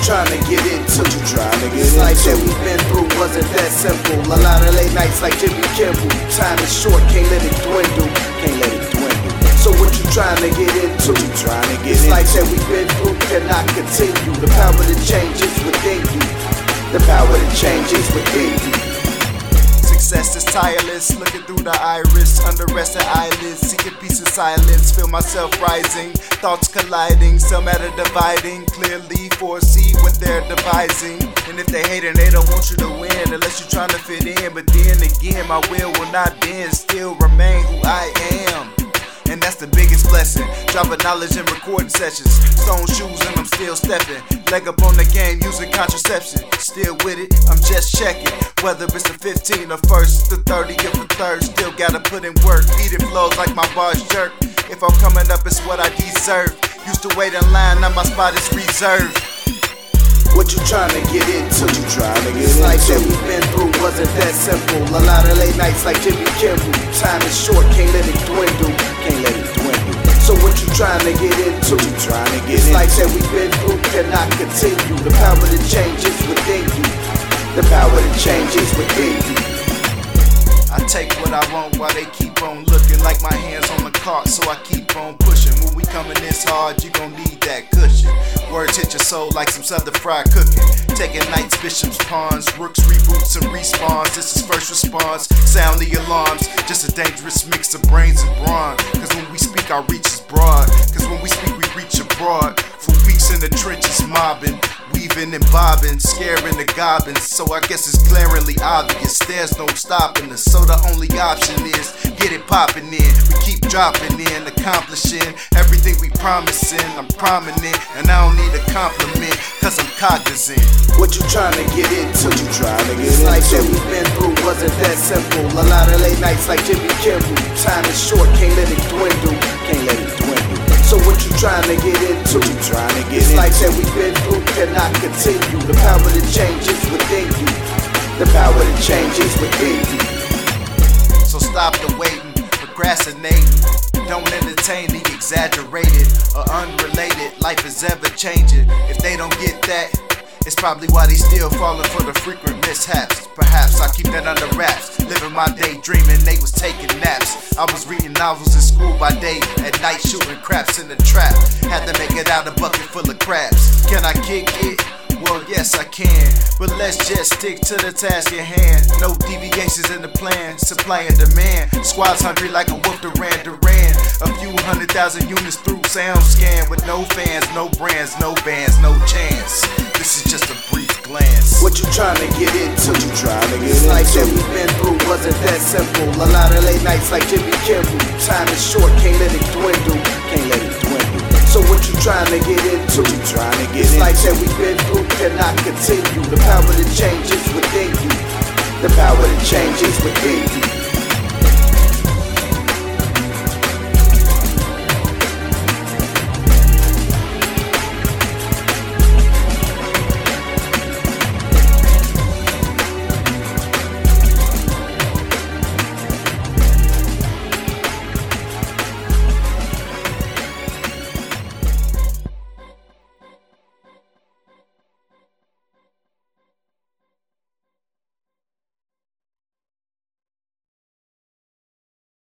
trying to get into? What you trying to get This life that we've been through wasn't that simple. A lot of late nights like Jimmy Kimmel. Time is short, can't let it dwindle. Can't let it dwindle. So what you trying to get into? Trying to get This into. life that we've been through cannot continue. The power to change is within you. The power to change is within you. Success is tireless, looking through the iris, under rested eyelids, seeking peace in silence. Feel myself rising, thoughts colliding, some matter dividing. Clearly foresee what they're devising. And if they hate and they don't want you to win, unless you're trying to fit in. But then again, my will will not bend, still remain who I am. And that's the biggest blessing. Dropping knowledge in recording sessions. Stone shoes and I'm still stepping. Leg up on the game using contraception. Still with it, I'm just checking. Whether it's the 15 or first, the 30 or the third. Still gotta put in work. Beat it flows like my bars jerk. If I'm coming up, it's what I deserve. Used to wait in line, now my spot is reserved. What you trying to get into? What you trying to get This life that into? we've been through wasn't that simple. A lot of late nights like Jimmy Kimmel. Time is short, can't let it dwindle. Can't let it dwindle. So what you trying to get into? you Trying to get This life into. that we've been through cannot continue. The power to change is within you. The power to change is within you. I take what I want while they keep on looking like my hands on the cart, so I keep on pushing. When we coming this hard, you gon' need that cushion. Words hit your soul like some southern fried cooking. Taking knights, bishops, pawns, rooks, reboots, and respawns. This is first response. Sound the alarms. Just a dangerous mix of brains and brawn. Cause when we speak, our reach is broad. Cause when we speak, we reach abroad. For weeks in the trenches, mobbing. Weaving and bobbing, scaring the goblins. So I guess it's glaringly obvious. There's no stopping us. So the only option is get it popping in. We keep dropping in, accomplishing everything we promising. I'm prominent, and I don't need a compliment, cause I'm cognizant. What you trying to get into? What you trying to get This life that we've been through wasn't that simple. A lot of late nights like Jimmy Kimmel. Time is short, can't let it dwindle. Can't let it dwindle. So what you trying to get into? Trying to get This life that we've been through cannot continue. The power to change is within you. The power to change is within you. So stop the waiting, procrastinating. Don't entertain the exaggerated or unrelated. Life is ever changing. If they don't get that, it's probably why they still falling for the frequent mishaps. Perhaps I keep that under wraps. Living my day dreaming they was taking naps. I was reading novels in school by day, at night shooting craps in the trap. Had to make it out a bucket full of crabs. Can I kick it? Well, yes, I can. But let's just stick to the task at hand. No deviations in the plan. Supply and demand. Squad's hungry like a wolf Duran Duran. A few hundred thousand units through SoundScan. With no fans, no brands, no bands, no chance. This is just a brief glance. What you trying to get into? What You trying to get This life that we've been through wasn't that simple. A lot of late nights like Jimmy Kimmel. Time is short, can't let it dwindle. Can't let it dwindle. So what you trying to get into? You Trying to get This life that we've been through cannot continue. The power to change is within you. The power to change is within you.